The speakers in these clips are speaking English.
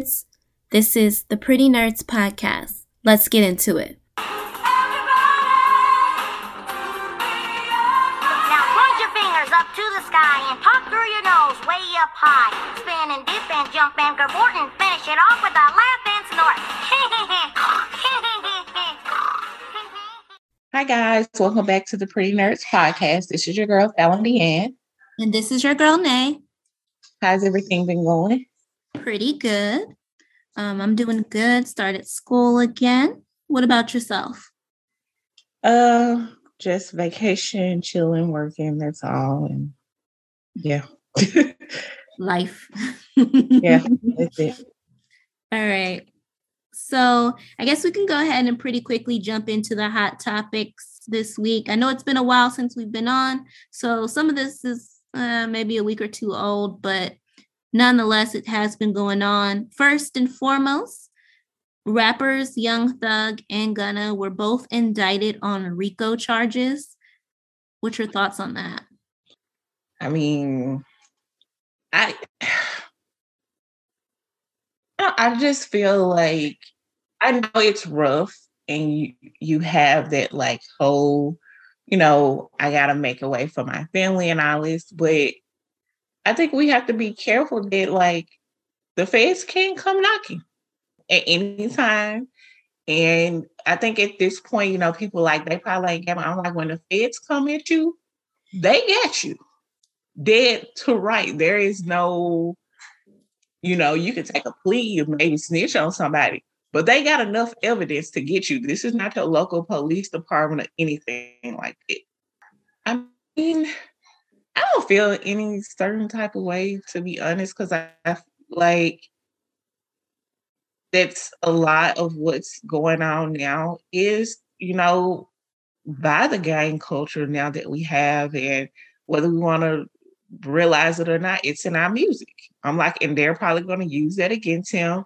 nerds. This is the Pretty Nerds Podcast. Let's get into it. Now point your fingers up to the sky and talk through your nose way up high. Spin and dip and jump and cavort and finish it off with a laugh and snort. Hi guys, welcome back to the Pretty Nerds Podcast. This is your girl Fallon Deanne. And this is your girl, Nay. How's everything been going? Pretty good. Um, I'm doing good. Started school again. What about yourself? Uh, just vacation, chilling, working. That's all. And yeah, Life. yeah, that's it. All right. So I guess we can go ahead and pretty quickly jump into the hot topics this week. I know it's been a while since we've been on, so some of this is uh, maybe a week or two old, but nonetheless, it has been going on. First and foremost, rappers Young Thug and Gunna were both indicted on RICO charges. What's your thoughts on that? I mean, I I just feel like I know it's rough and you you have that like whole, you know, I gotta make a way for my family and all this, but I think we have to be careful that like the feds can come knocking at any time. And I think at this point, you know, people like they probably ain't. I'm like, when the feds come at you, they get you dead to right. There is no, you know, you can take a plea or maybe snitch on somebody, but they got enough evidence to get you. This is not your local police department or anything like it. I mean, I don't feel any certain type of way to be honest, because I like that's a lot of what's going on now is, you know, by the gang culture now that we have and whether we want to realize it or not, it's in our music. I'm like, and they're probably going to use that against him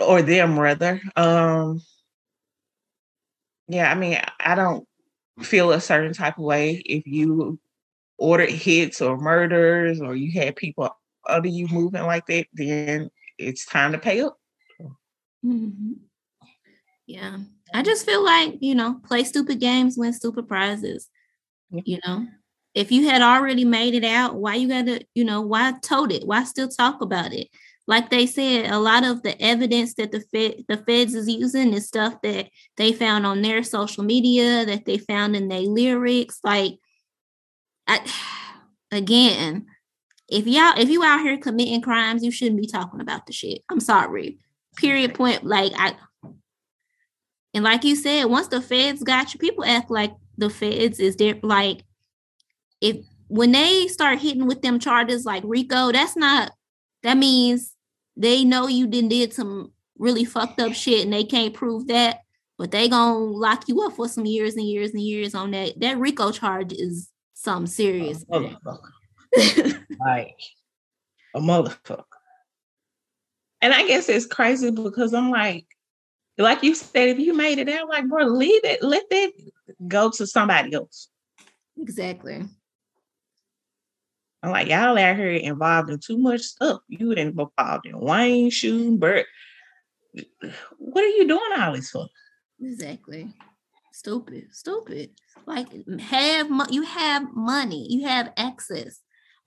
or them rather. Um yeah, I mean, I don't feel a certain type of way if you ordered hits or murders or you had people under you moving like that, then it's time to pay up. Mhm. Yeah. I just feel like, you know, play stupid games, win stupid prizes. Yeah. You know, if you had already made it out, why you gotta, you know, why tote it? Why still talk about it? Like they said, a lot of the evidence that the Fed, the feds is using is stuff that they found on their social media, that they found in their lyrics. Like, I, again, if y'all if you out here committing crimes, you shouldn't be talking about the shit. I'm sorry. Period. Point. Like I. And like you said, once the feds got you, people act like the feds is there. Like if when they start hitting with them charges like RICO, that's not. That means they know you didn't did some really fucked up shit, and they can't prove that. But they gonna lock you up for some years and years and years on that. That RICO charge is something serious. man. Motherfucker. like a motherfucker. And I guess it's crazy because I'm like, like you said, if you made it out, like, bro, leave it, let that go to somebody else. exactly. I'm like, y'all out here involved in too much stuff. You didn't involved in Wayne shooting, Bert. What are you doing all this for? Exactly. Stupid. Stupid. Like have mo- you have money, you have access,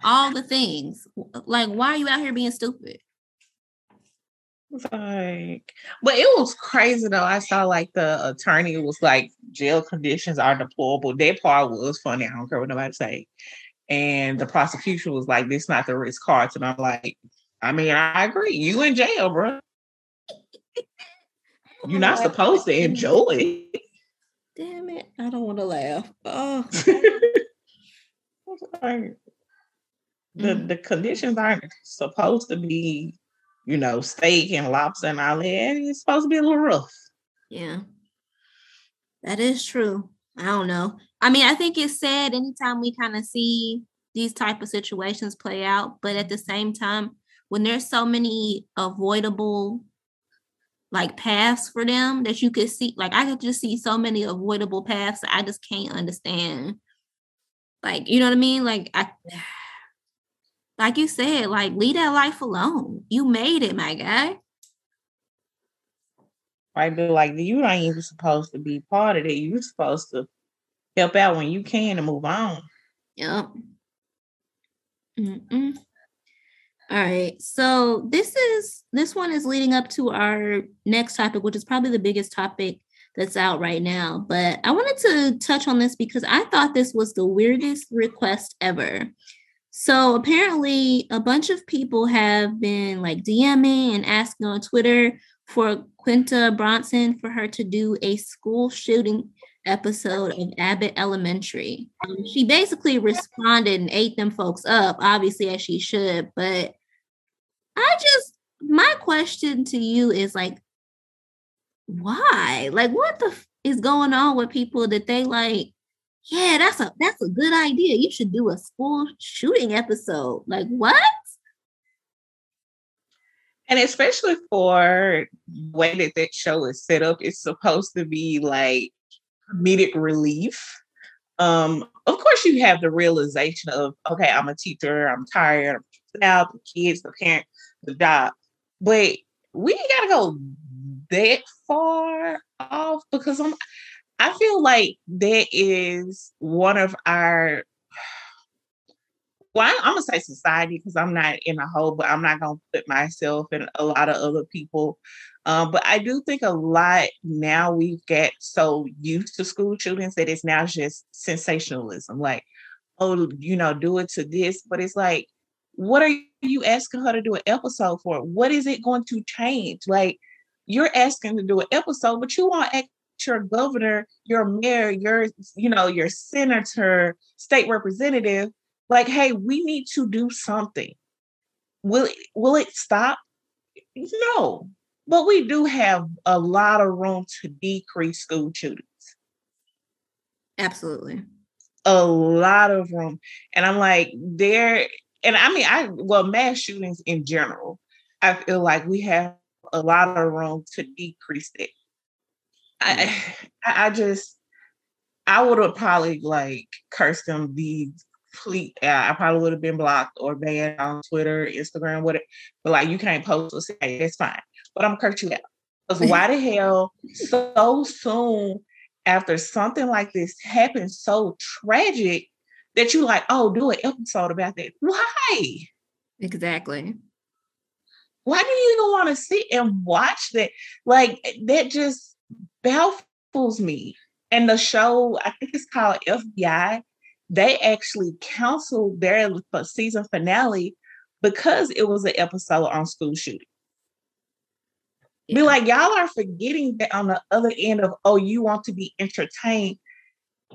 all the things. Like why are you out here being stupid? Like, but it was crazy though. I saw like the attorney was like, jail conditions are deplorable. That part was funny. I don't care what nobody say. And the prosecution was like, this not the Ritz Carlton. I'm like, I mean, I agree. You in jail, bro. You're not supposed to enjoy it. Damn it. I don't want to laugh. Oh. The mm. the conditions aren't supposed to be, you know, steak and lobster and all that. It's supposed to be a little rough. Yeah. That is true. I don't know. I mean, I think it's sad anytime we kind of see these type of situations play out, but at the same time, when there's so many avoidable like paths for them that you could see, like I could just see so many avoidable paths I just can't understand. Like, you know what I mean? Like I like you said, like leave that life alone. You made it, my guy. Right, but like you ain't even supposed to be part of it. You're supposed to help out when you can and move on. Yep. Mm-mm. All right. So this is this one is leading up to our next topic, which is probably the biggest topic that's out right now. But I wanted to touch on this because I thought this was the weirdest request ever. So apparently, a bunch of people have been like DMing and asking on Twitter for Quinta Brunson for her to do a school shooting episode of Abbott Elementary. Um, she basically responded and ate them folks up, obviously, as she should. But I just, my question to you is like, why? Like, what the f- is going on with people that they like? Yeah, that's a that's a good idea. You should do a school shooting episode. Like what? And especially for the way that that show is set up, it's supposed to be like comedic relief. Um, of course, you have the realization of, okay, I'm a teacher, I'm tired, I'm out, the kids, the parent, the job. But we ain't gotta go that far off because I'm I feel like that is one of our well, I, am gonna say society because I'm not in a hole, but I'm not gonna put myself and a lot of other people. Um, but I do think a lot now we get so used to school shootings that it's now just sensationalism. Like, oh, you know, do it to this, but it's like, what are you asking her to do an episode for? What is it going to change? Like, you're asking to do an episode, but you want your governor, your mayor, your, you know, your senator, state representative, like, hey, we need to do something. Will it, will it stop? No, but we do have a lot of room to decrease school shootings. Absolutely. A lot of room. And I'm like, there, and I mean, I, well, mass shootings in general, I feel like we have a lot of room to decrease it. I, mm-hmm. I just, I would have probably like cursed them the complete. Uh, I probably would have been blocked or banned on Twitter, Instagram, whatever. But like, you can't post or say that's fine. But I'm gonna curse you out because why the hell so soon after something like this happened so tragic that you like, oh, do an episode about that? Why? Exactly. Why do you even want to sit and watch that? Like eh, that just baffles me. And the show, I think it's called FBI, they actually canceled their uh, season finale because it was an episode on school shooting. Yeah. Be like, y'all are forgetting that on the other end of, oh, you want to be entertained.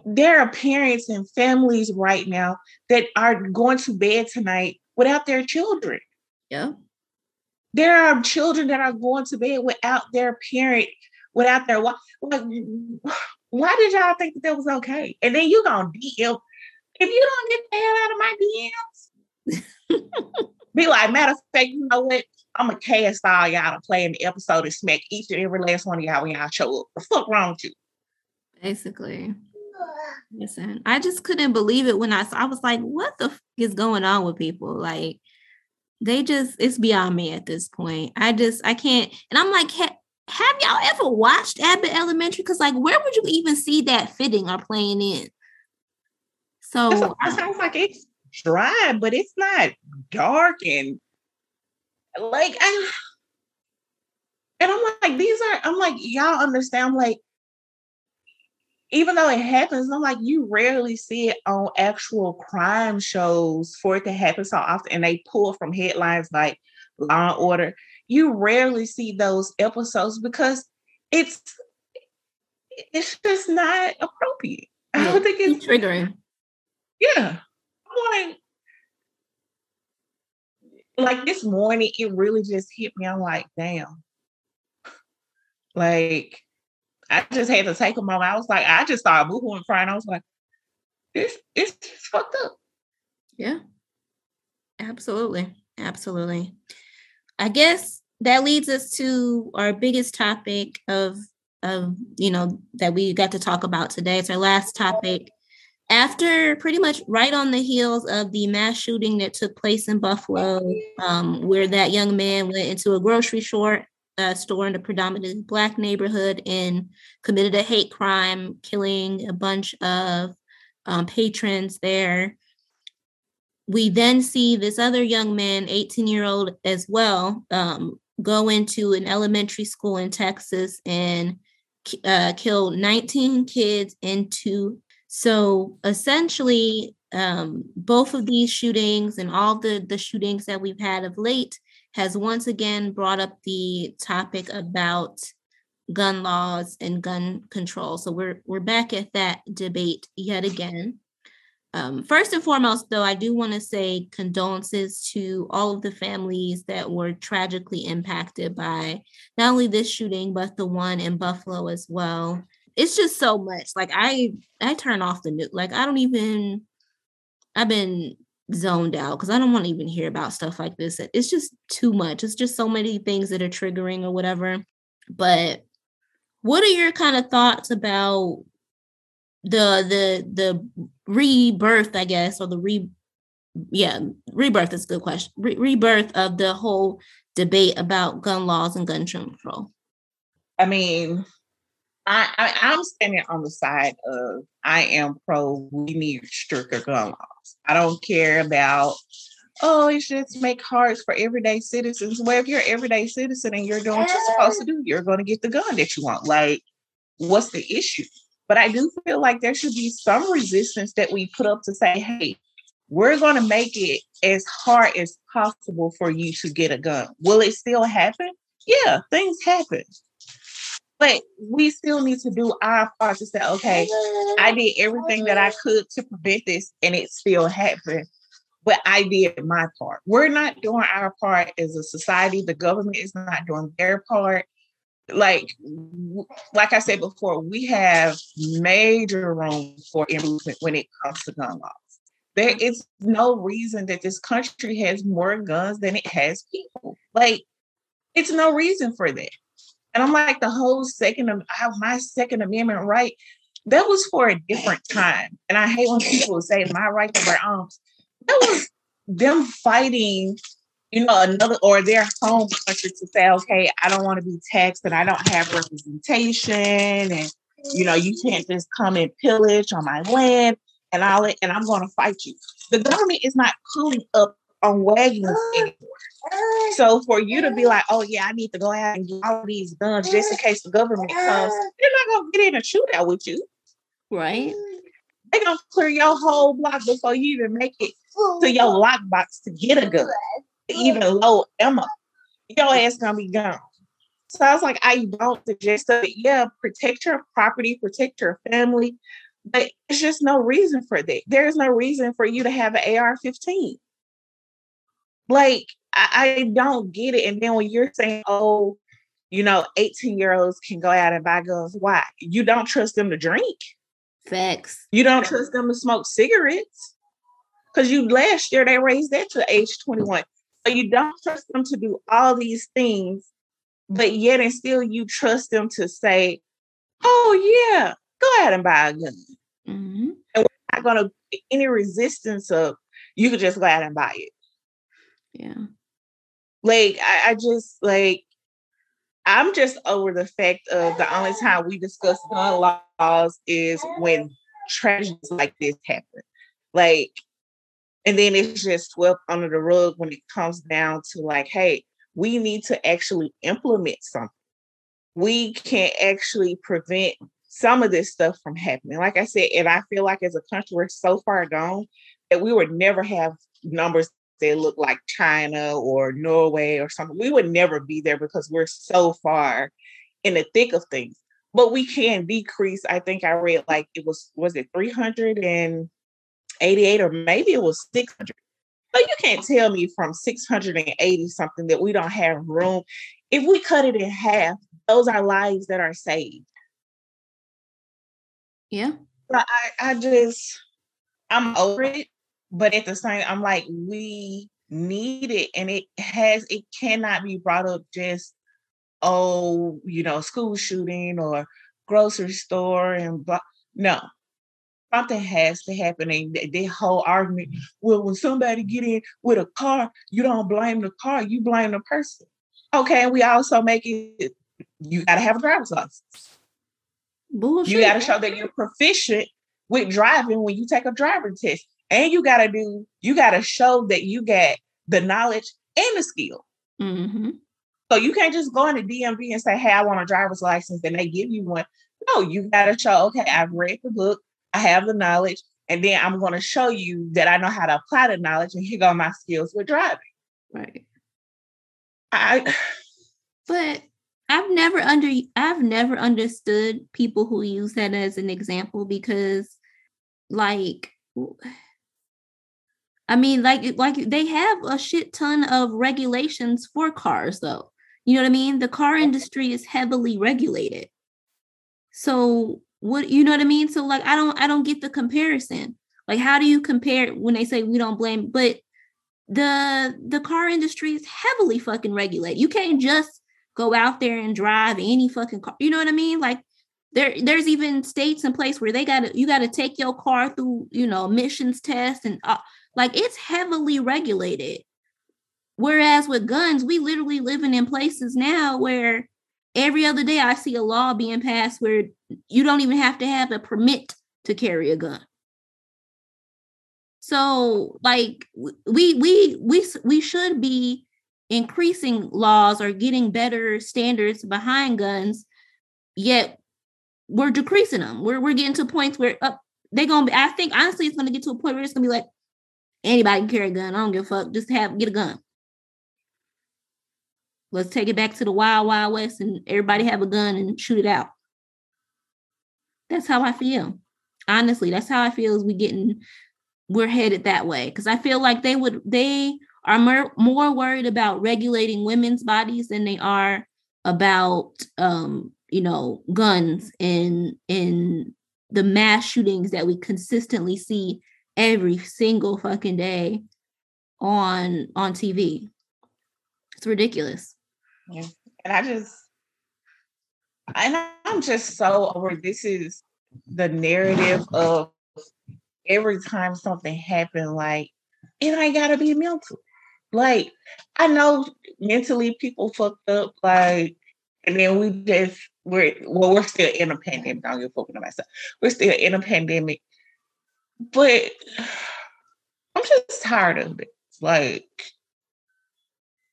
There are parents and families right now that are going to bed tonight without their children. Yeah. There are children that are going to bed without their parent without their why, like, why did y'all think that, that was okay? And then you gonna DM if you don't get the hell out of my DMs. be like, matter of fact, you know what? I'm gonna cast all y'all to play in the episode and smack each and every last one of y'all when y'all show up. The fuck wrong with you? Basically. Listen, I just couldn't believe it when I saw I was like, what the f- is going on with people? Like they just it's beyond me at this point. I just I can't and I'm like, have y'all ever watched Abbott Elementary? Because like, where would you even see that fitting or playing in? So it sounds like it's dry, but it's not dark and like I, and I'm like, these are I'm like, y'all understand? Like, even though it happens, I'm like, you rarely see it on actual crime shows for it to happen so often, and they pull from headlines like Law and Order you rarely see those episodes because it's it's just not appropriate. I don't think it's triggering. Yeah. I'm like, like this morning, it really just hit me. I'm like, damn. Like, I just had to take a moment. I was like, I just started and crying. I was like, this it's fucked up. Yeah. Absolutely. Absolutely. I guess that leads us to our biggest topic of of you know that we got to talk about today. It's our last topic. after pretty much right on the heels of the mass shooting that took place in Buffalo, um, where that young man went into a grocery store, uh, store in a predominantly black neighborhood and committed a hate crime, killing a bunch of um, patrons there. We then see this other young man, 18 year old as well, um, go into an elementary school in Texas and uh, kill 19 kids and two so essentially, um, both of these shootings and all the, the shootings that we've had of late has once again brought up the topic about gun laws and gun control. So we're we're back at that debate yet again. Um, first and foremost, though, I do want to say condolences to all of the families that were tragically impacted by not only this shooting, but the one in Buffalo as well it's just so much. Like I I turn off the news. Like I don't even I've been zoned out because I don't want to even hear about stuff like this. It's just too much. It's just so many things that are triggering or whatever. But what are your kind of thoughts about the the the rebirth, I guess, or the re yeah, rebirth is a good question. Re- rebirth of the whole debate about gun laws and gun control. I mean, I, I am standing on the side of I am pro. We need stricter gun laws. I don't care about oh, it should make hard for everyday citizens. Well, if you're an everyday citizen and you're doing what you're supposed to do, you're going to get the gun that you want. Like, what's the issue? But I do feel like there should be some resistance that we put up to say, hey, we're going to make it as hard as possible for you to get a gun. Will it still happen? Yeah, things happen. But we still need to do our part to say, okay, I did everything that I could to prevent this and it still happened. But I did my part. We're not doing our part as a society. The government is not doing their part. Like, like I said before, we have major room for improvement when it comes to gun laws. There is no reason that this country has more guns than it has people. Like, it's no reason for that. And I'm like, the whole second, my Second Amendment right. That was for a different time. And I hate when people say my right to bear arms. That was them fighting, you know, another or their home country to say, okay, I don't want to be taxed and I don't have representation. And, you know, you can't just come and pillage on my land and all it, and I'm going to fight you. The government is not pulling up on wagons anymore. So for you to be like, oh yeah, I need to go out and get all these guns just in case the government comes, they're not gonna get in a shootout with you. Right. They're gonna clear your whole block before you even make it to your lockbox to get a gun, even low ammo. Your ass gonna be gone. So I was like, I don't suggest that. Yeah, protect your property, protect your family, but it's just no reason for that. There's no reason for you to have an AR-15. Like I, I don't get it. And then when you're saying, oh, you know, 18 year olds can go out and buy guns, why? You don't trust them to drink. Facts. You don't trust them to smoke cigarettes. Because you last year they raised that to age 21. So you don't trust them to do all these things, but yet and still you trust them to say, oh yeah, go ahead and buy a gun. Mm-hmm. And we're not gonna any resistance of you could just go out and buy it. Yeah. Like I, I just like I'm just over the fact of the only time we discuss gun laws is when tragedies like this happen. Like, and then it's just swept under the rug when it comes down to like, hey, we need to actually implement something. We can actually prevent some of this stuff from happening. Like I said, and I feel like as a country, we're so far gone that we would never have numbers they look like China or Norway or something. We would never be there because we're so far in the thick of things. But we can decrease. I think I read like it was was it 388 or maybe it was 600. But you can't tell me from 680 something that we don't have room. If we cut it in half, those are lives that are saved. Yeah. But I, I just I'm over it but at the same i'm like we need it and it has it cannot be brought up just oh you know school shooting or grocery store and blah. no something has to happen. And the whole argument, well, when somebody get in with a car, you don't blame the car, you blame the person. Okay, and we also make it, you gotta have a driver's license. Bullshit. You gotta show that you're proficient with driving when you take a driver test. And you gotta do, you gotta show that you got the knowledge and the skill. Mm-hmm. So you can't just go in the DMV and say, hey, I want a driver's license, and they give you one. No, you gotta show, okay, I've read the book, I have the knowledge, and then I'm going to show you that I know how to apply the knowledge and here go my skills with driving. Right. I but I've never under I've never understood people who use that as an example because like I mean like like they have a shit ton of regulations for cars though. You know what I mean? The car industry is heavily regulated. So what you know what I mean? So like I don't I don't get the comparison. Like how do you compare when they say we don't blame but the the car industry is heavily fucking regulated. You can't just go out there and drive any fucking car. You know what I mean? Like there there's even states in place where they got to you got to take your car through, you know, emissions tests and uh, like it's heavily regulated. Whereas with guns, we literally living in places now where every other day I see a law being passed where you don't even have to have a permit to carry a gun. So like we we we we should be increasing laws or getting better standards behind guns yet we're decreasing them. We're we're getting to points where up uh, they're gonna be I think honestly it's gonna get to a point where it's gonna be like anybody can carry a gun. I don't give a fuck. Just have get a gun. Let's take it back to the wild, wild west and everybody have a gun and shoot it out. That's how I feel. Honestly, that's how I feel as we getting we're headed that way. Cause I feel like they would they are more, more worried about regulating women's bodies than they are about um, you know, guns and in the mass shootings that we consistently see every single fucking day on on TV. It's ridiculous. Yeah. And I just, and I'm just so over this is the narrative of every time something happened, like, it ain't gotta be mental. Like, I know mentally people fucked up, like, and then we just we're well, we're still in a pandemic. I don't give a fuck myself. We're still in a pandemic. But I'm just tired of it. Like,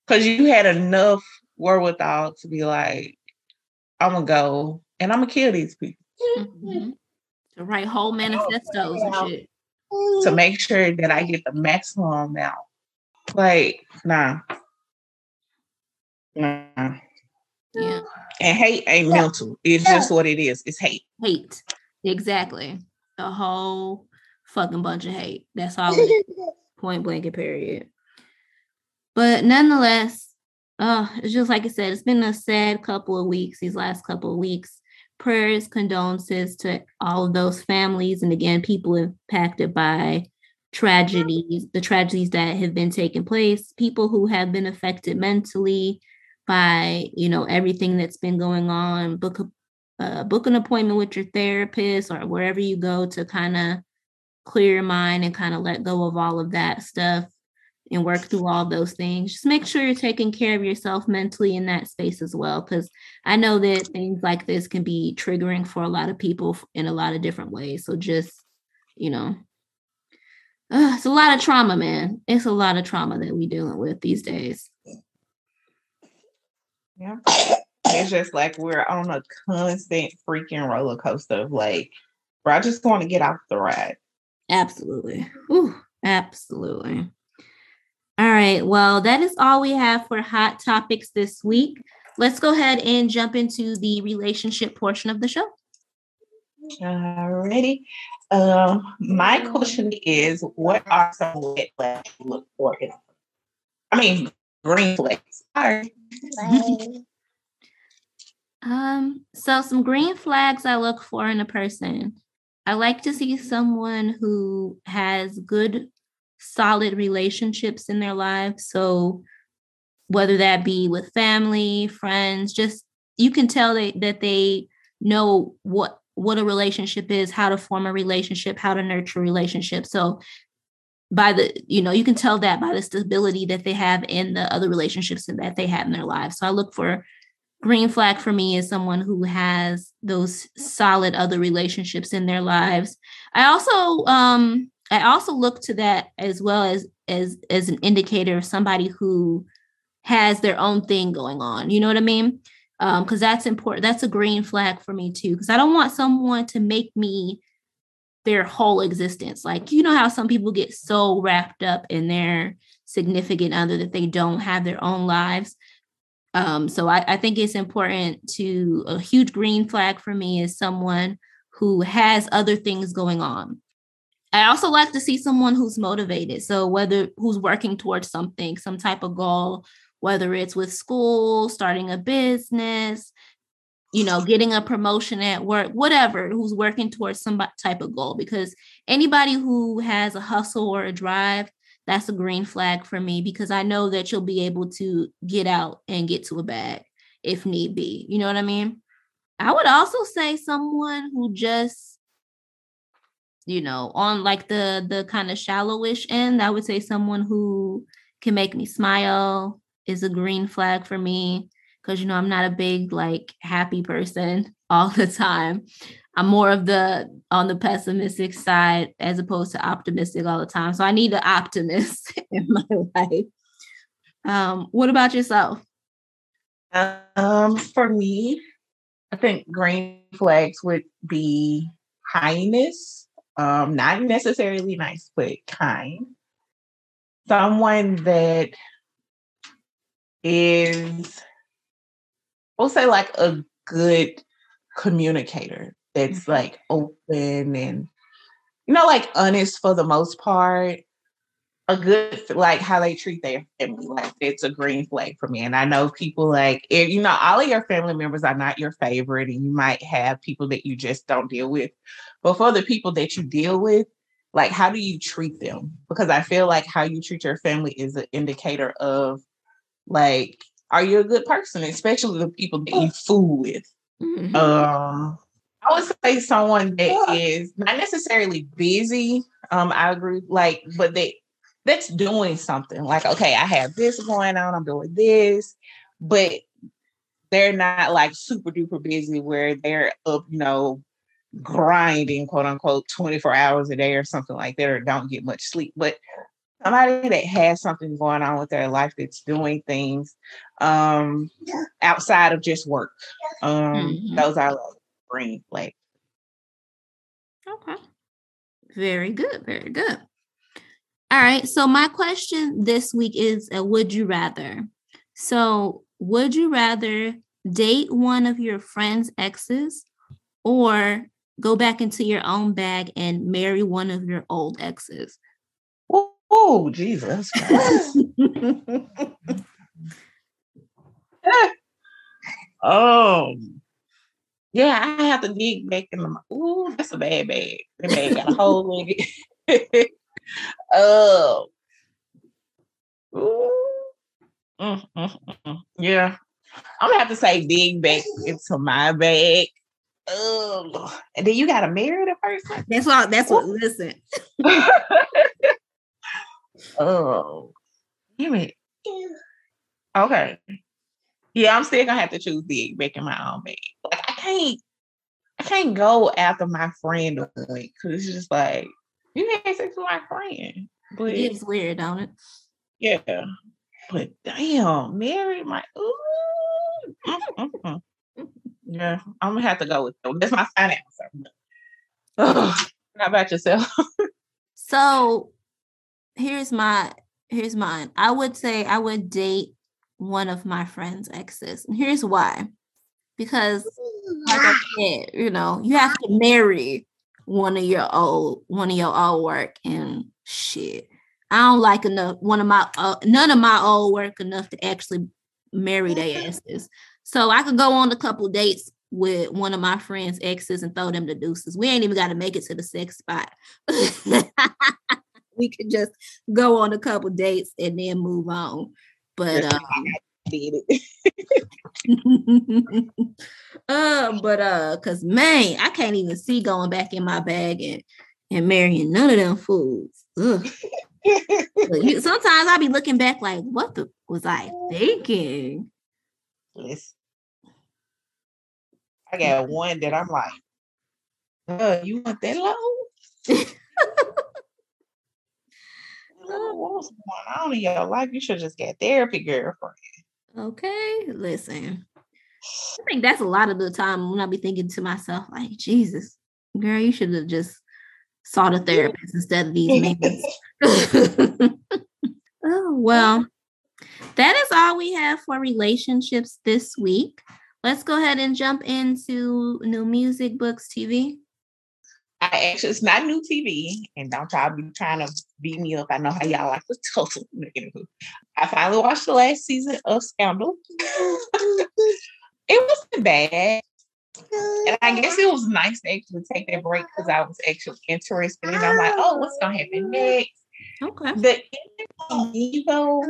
because you had enough wherewithal to be like, I'm gonna go and I'm gonna kill these people. Mm-hmm. To write whole manifestos and shit. To make sure that I get the maximum amount. Like, nah. Nah. Yeah. And hate ain't yeah. mental. It's yeah. just what it is. It's hate. Hate. Exactly. The whole fucking bunch of hate. That's all point blank period. But nonetheless, uh, it's just like I said, it's been a sad couple of weeks, these last couple of weeks. Prayers, condolences to all of those families, and again, people impacted by tragedies, the tragedies that have been taking place, people who have been affected mentally by, you know, everything that's been going on. Book a uh, book an appointment with your therapist or wherever you go to kind of clear your mind and kind of let go of all of that stuff and work through all those things. Just make sure you're taking care of yourself mentally in that space as well. Because I know that things like this can be triggering for a lot of people in a lot of different ways. So just, you know, uh, it's a lot of trauma, man. It's a lot of trauma that we're dealing with these days. Yeah. It's just like we're on a constant freaking roller coaster of like, bro, I just want to get off the ride. Absolutely. Ooh, absolutely. All right. Well, that is all we have for hot topics this week. Let's go ahead and jump into the relationship portion of the show. Alrighty. Um, my question is, what are some red flags you look for? In, I mean, green flags. Sorry. um. So, some green flags I look for in a person. I like to see someone who has good solid relationships in their lives. So whether that be with family, friends, just you can tell they, that they know what what a relationship is, how to form a relationship, how to nurture a relationship. So by the, you know, you can tell that by the stability that they have in the other relationships that they have in their lives. So I look for green flag for me is someone who has those solid other relationships in their lives. I also um I also look to that as well as as as an indicator of somebody who has their own thing going on. You know what I mean? Um, because that's important. That's a green flag for me too. Because I don't want someone to make me their whole existence. Like, you know how some people get so wrapped up in their significant other that they don't have their own lives. Um, so I, I think it's important to a huge green flag for me is someone who has other things going on. I also like to see someone who's motivated. So whether who's working towards something, some type of goal, whether it's with school, starting a business, you know, getting a promotion at work, whatever, who's working towards some type of goal. Because anybody who has a hustle or a drive, that's a green flag for me because I know that you'll be able to get out and get to a bag if need be. You know what I mean? I would also say someone who just you know on like the the kind of shallowish end i would say someone who can make me smile is a green flag for me because you know I'm not a big like happy person all the time. I'm more of the on the pessimistic side as opposed to optimistic all the time. So I need an optimist in my life. Um, what about yourself? Um, for me, I think green flags would be kindness. Um, not necessarily nice, but kind. Someone that is we'll say like a good communicator that's mm-hmm. like open and you know like honest for the most part a good like how they treat their family like it's a green flag for me and i know people like if, you know all of your family members are not your favorite and you might have people that you just don't deal with but for the people that you deal with like how do you treat them because i feel like how you treat your family is an indicator of like, are you a good person, especially the people that you fool with? Mm-hmm. Um, I would say someone that is not necessarily busy. Um, I agree, like, but they that's doing something. Like, okay, I have this going on, I'm doing this, but they're not like super duper busy where they're up, you know, grinding, quote unquote, 24 hours a day or something like that, or don't get much sleep. But somebody that has something going on with their life that's doing things um, outside of just work. Um, mm-hmm. Those are like green flags. Okay. Very good. Very good. All right. So, my question this week is uh, Would you rather? So, would you rather date one of your friend's exes or go back into your own bag and marry one of your old exes? Oh, Jesus. oh. Yeah, I have to dig back in the. Ooh, that's a bad bag. That bag got a hole in it. oh. Ooh. Mm, mm, mm. Yeah. I'm gonna have to say dig back into my bag. Oh, and then you gotta marry the person. That's what. That's what. Listen. Oh, damn it. Okay. Yeah, I'm still gonna have to choose dig back in my own bed. Can't I can't go after my friend because it's just like you had sex with my friend. But it's weird, don't it? Yeah. But damn, Mary, my ooh. Mm-hmm. yeah, I'm gonna have to go with them. That's my final answer. Oh, how about yourself? so here's my here's mine. I would say I would date one of my friend's exes. And here's why. Because like I said, you know, you have to marry one of your old one of your old work and shit. I don't like enough one of my uh, none of my old work enough to actually marry their asses. So I could go on a couple dates with one of my friends' exes and throw them the deuces. We ain't even got to make it to the sex spot. we could just go on a couple dates and then move on. But um, uh, but uh, cause man, I can't even see going back in my bag and and marrying none of them fools. You, sometimes I'll be looking back like, what the was I thinking? Listen, I got one that I'm like, uh, you want that low? What's going on in your life? You should just get therapy, girlfriend. Okay, listen. I think that's a lot of the time when I be thinking to myself, like, Jesus, girl, you should have just sought a therapist instead of these men. oh, well, that is all we have for relationships this week. Let's go ahead and jump into new music, books, TV. Actually, it's not new TV, and don't try to be trying to beat me up. I know how y'all like to total. I finally watched the last season of Scandal. it wasn't bad. And I guess it was nice to actually take that break because I was actually interested. And I'm like, oh, what's gonna happen next? Okay. The ending, though, I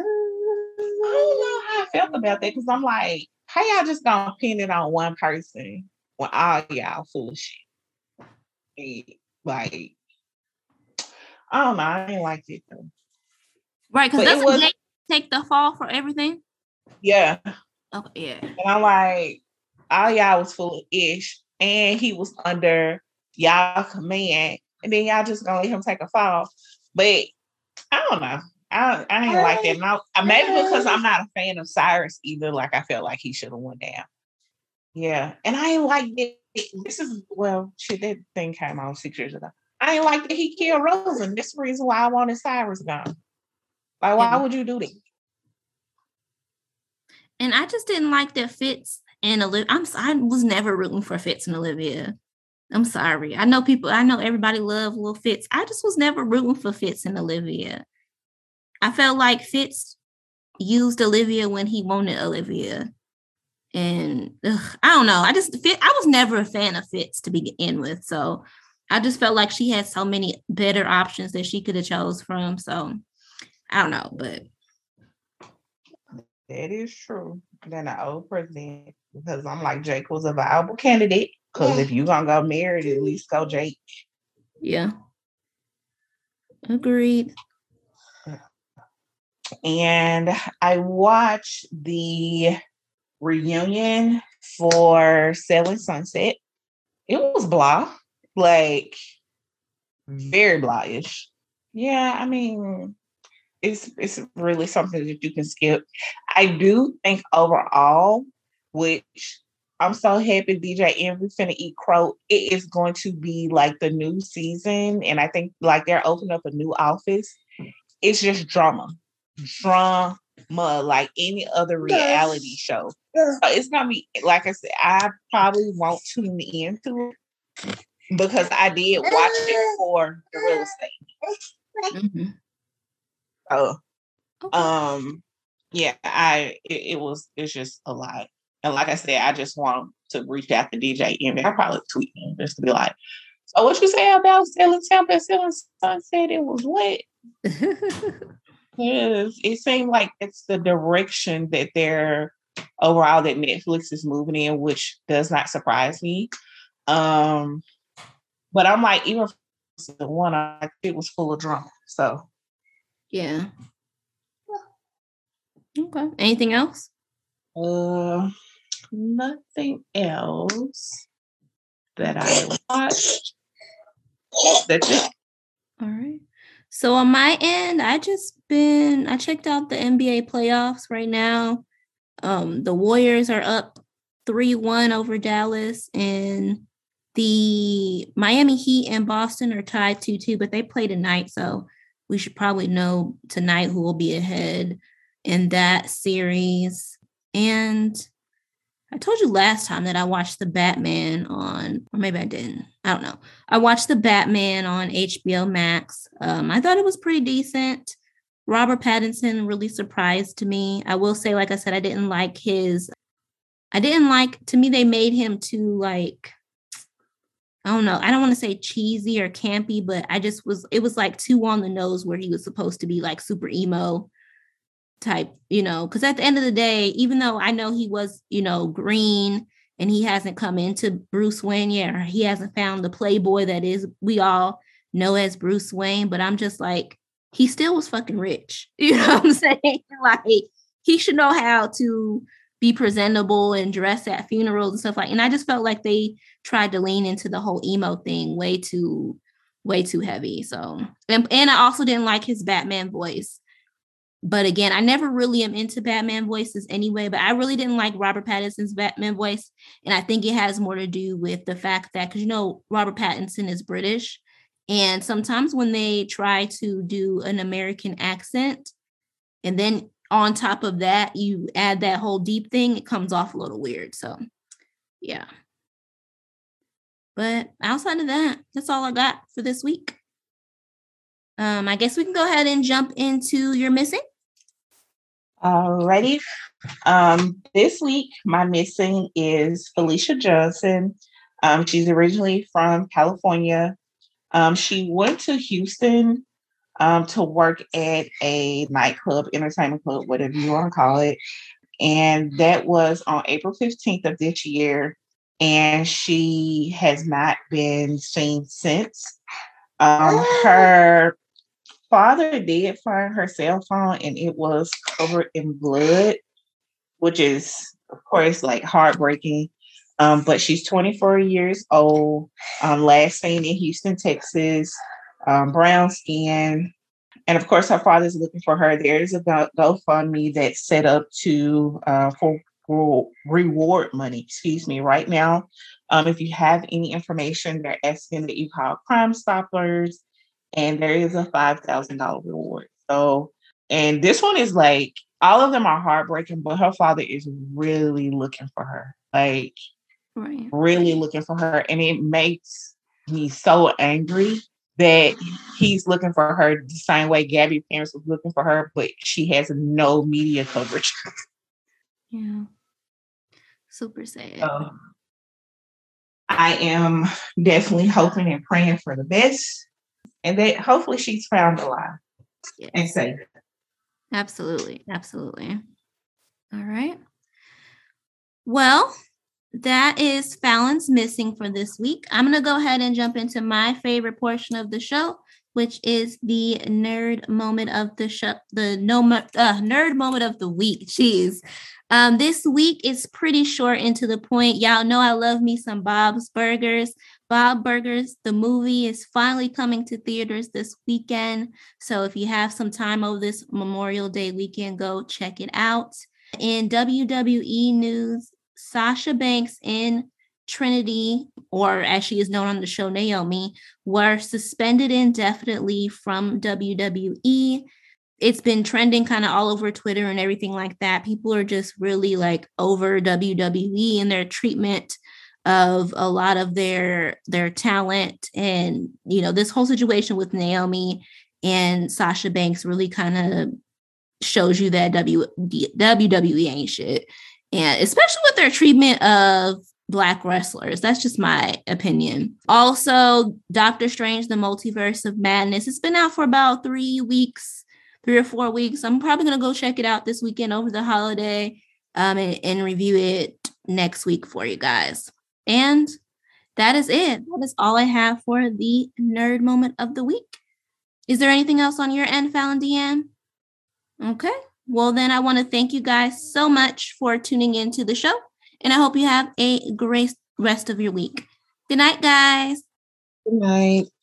don't know how I felt about that because I'm like, how y'all just gonna pin it on one person when all y'all full of shit? Like I don't know, I ain't like it though. Right, because doesn't was, Jake take the fall for everything? Yeah. Okay, yeah. And I'm like, all y'all was full of ish, and he was under y'all command, and then y'all just gonna let him take a fall. But I don't know. I, I ain't like that. Now, uh, maybe because I'm not a fan of Cyrus either. Like I felt like he should have went down. Yeah, and I ain't like it. This is well, shit. That thing came out six years ago. I ain't like that he killed Rosen. That's the reason why I wanted Cyrus gone. Like, why would you do that? And I just didn't like that Fitz and Olivia. I'm I was never rooting for Fitz and Olivia. I'm sorry. I know people. I know everybody loved little Fitz. I just was never rooting for Fitz and Olivia. I felt like Fitz used Olivia when he wanted Olivia and ugh, I don't know. I just fit. I was never a fan of Fitz to begin with, so I just felt like she had so many better options that she could have chose from. So I don't know, but that is true. Then the old president, because I'm like Jake was a viable candidate. Because if you're gonna go married, at least go Jake. Yeah. Agreed. And I watched the reunion for Selling Sunset. It was blah, like mm-hmm. very blahish. Yeah, I mean, it's it's really something that you can skip. I do think overall, which I'm so happy DJ Envy finna eat crow. It is going to be like the new season, and I think like they're opening up a new office. It's just drama, drama, like any other reality show. So it's gonna be like I said, I probably won't tune into it because I did watch it for the real estate. Mm-hmm. So, um, yeah, I it, it, was it's just a lot, and like I said, I just want to reach out to DJ Envy. I probably tweet him just to be like, "So what you say about selling Tampa, selling Sunset? It was what." Yes, it seemed like it's the direction that they're overall that Netflix is moving in, which does not surprise me. Um, but I'm like, even the one I it was full of drama. So yeah. Okay. Anything else? Uh nothing else that I watched. That's it. All right. So on my end, I just been I checked out the NBA playoffs right now. Um, the Warriors are up 3-1 over Dallas and the Miami Heat and Boston are tied 2-2, but they play tonight, so we should probably know tonight who will be ahead in that series. And I told you last time that I watched the Batman on, or maybe I didn't. I don't know. I watched the Batman on HBO Max. Um, I thought it was pretty decent. Robert Pattinson really surprised me. I will say, like I said, I didn't like his. I didn't like. To me, they made him too like. I don't know. I don't want to say cheesy or campy, but I just was. It was like too on the nose where he was supposed to be like super emo type, you know, because at the end of the day, even though I know he was, you know, green and he hasn't come into Bruce Wayne yet, or he hasn't found the playboy that is we all know as Bruce Wayne. But I'm just like, he still was fucking rich. You know what I'm saying? like he should know how to be presentable and dress at funerals and stuff like. And I just felt like they tried to lean into the whole emo thing way too, way too heavy. So and, and I also didn't like his Batman voice. But again, I never really am into Batman voices anyway, but I really didn't like Robert Pattinson's Batman voice. And I think it has more to do with the fact that, because you know, Robert Pattinson is British. And sometimes when they try to do an American accent, and then on top of that, you add that whole deep thing, it comes off a little weird. So, yeah. But outside of that, that's all I got for this week. Um, I guess we can go ahead and jump into your missing. Alrighty. Um, this week, my missing is Felicia Johnson. Um, she's originally from California. Um, she went to Houston um, to work at a nightclub, entertainment club, whatever you want to call it. And that was on April 15th of this year. And she has not been seen since. Um, her father did find her cell phone and it was covered in blood, which is, of course, like heartbreaking. Um, but she's 24 years old, um, last seen in Houston, Texas, um, brown skin. And of course, her father's looking for her. There is a GoFundMe that's set up to uh, for reward money. Excuse me. Right now, um, if you have any information, they're asking that you call Crime Stoppers and there is a $5,000 reward. So, and this one is like, all of them are heartbreaking, but her father is really looking for her, like, right. really looking for her. And it makes me so angry that he's looking for her the same way Gabby parents was looking for her, but she has no media coverage. Yeah. Super sad. So, I am definitely hoping and praying for the best and that hopefully she's found alive yes. and safe. Absolutely. Absolutely. All right. Well, that is Fallon's missing for this week. I'm going to go ahead and jump into my favorite portion of the show, which is the nerd moment of the show, the no uh, nerd moment of the week. Jeez. Um, this week is pretty short and to the point. Y'all know I love me some Bob's Burgers. Bob Burgers, the movie is finally coming to theaters this weekend. So if you have some time over this Memorial Day weekend, go check it out. In WWE news, Sasha Banks and Trinity, or as she is known on the show, Naomi, were suspended indefinitely from WWE. It's been trending kind of all over Twitter and everything like that. People are just really like over WWE and their treatment of a lot of their their talent. And you know this whole situation with Naomi and Sasha Banks really kind of shows you that WWE ain't shit. And especially with their treatment of black wrestlers. That's just my opinion. Also Doctor Strange the Multiverse of Madness. It's been out for about 3 weeks 3 or 4 weeks. I'm probably going to go check it out this weekend over the holiday um and, and review it next week for you guys and that is it. That is all I have for the nerd moment of the week. Is there anything else on your end, Fallon Deanne? Okay. Well, then I want to thank you guys so much for tuning into the show. And I hope you have a great rest of your week. Good night, guys. Good night.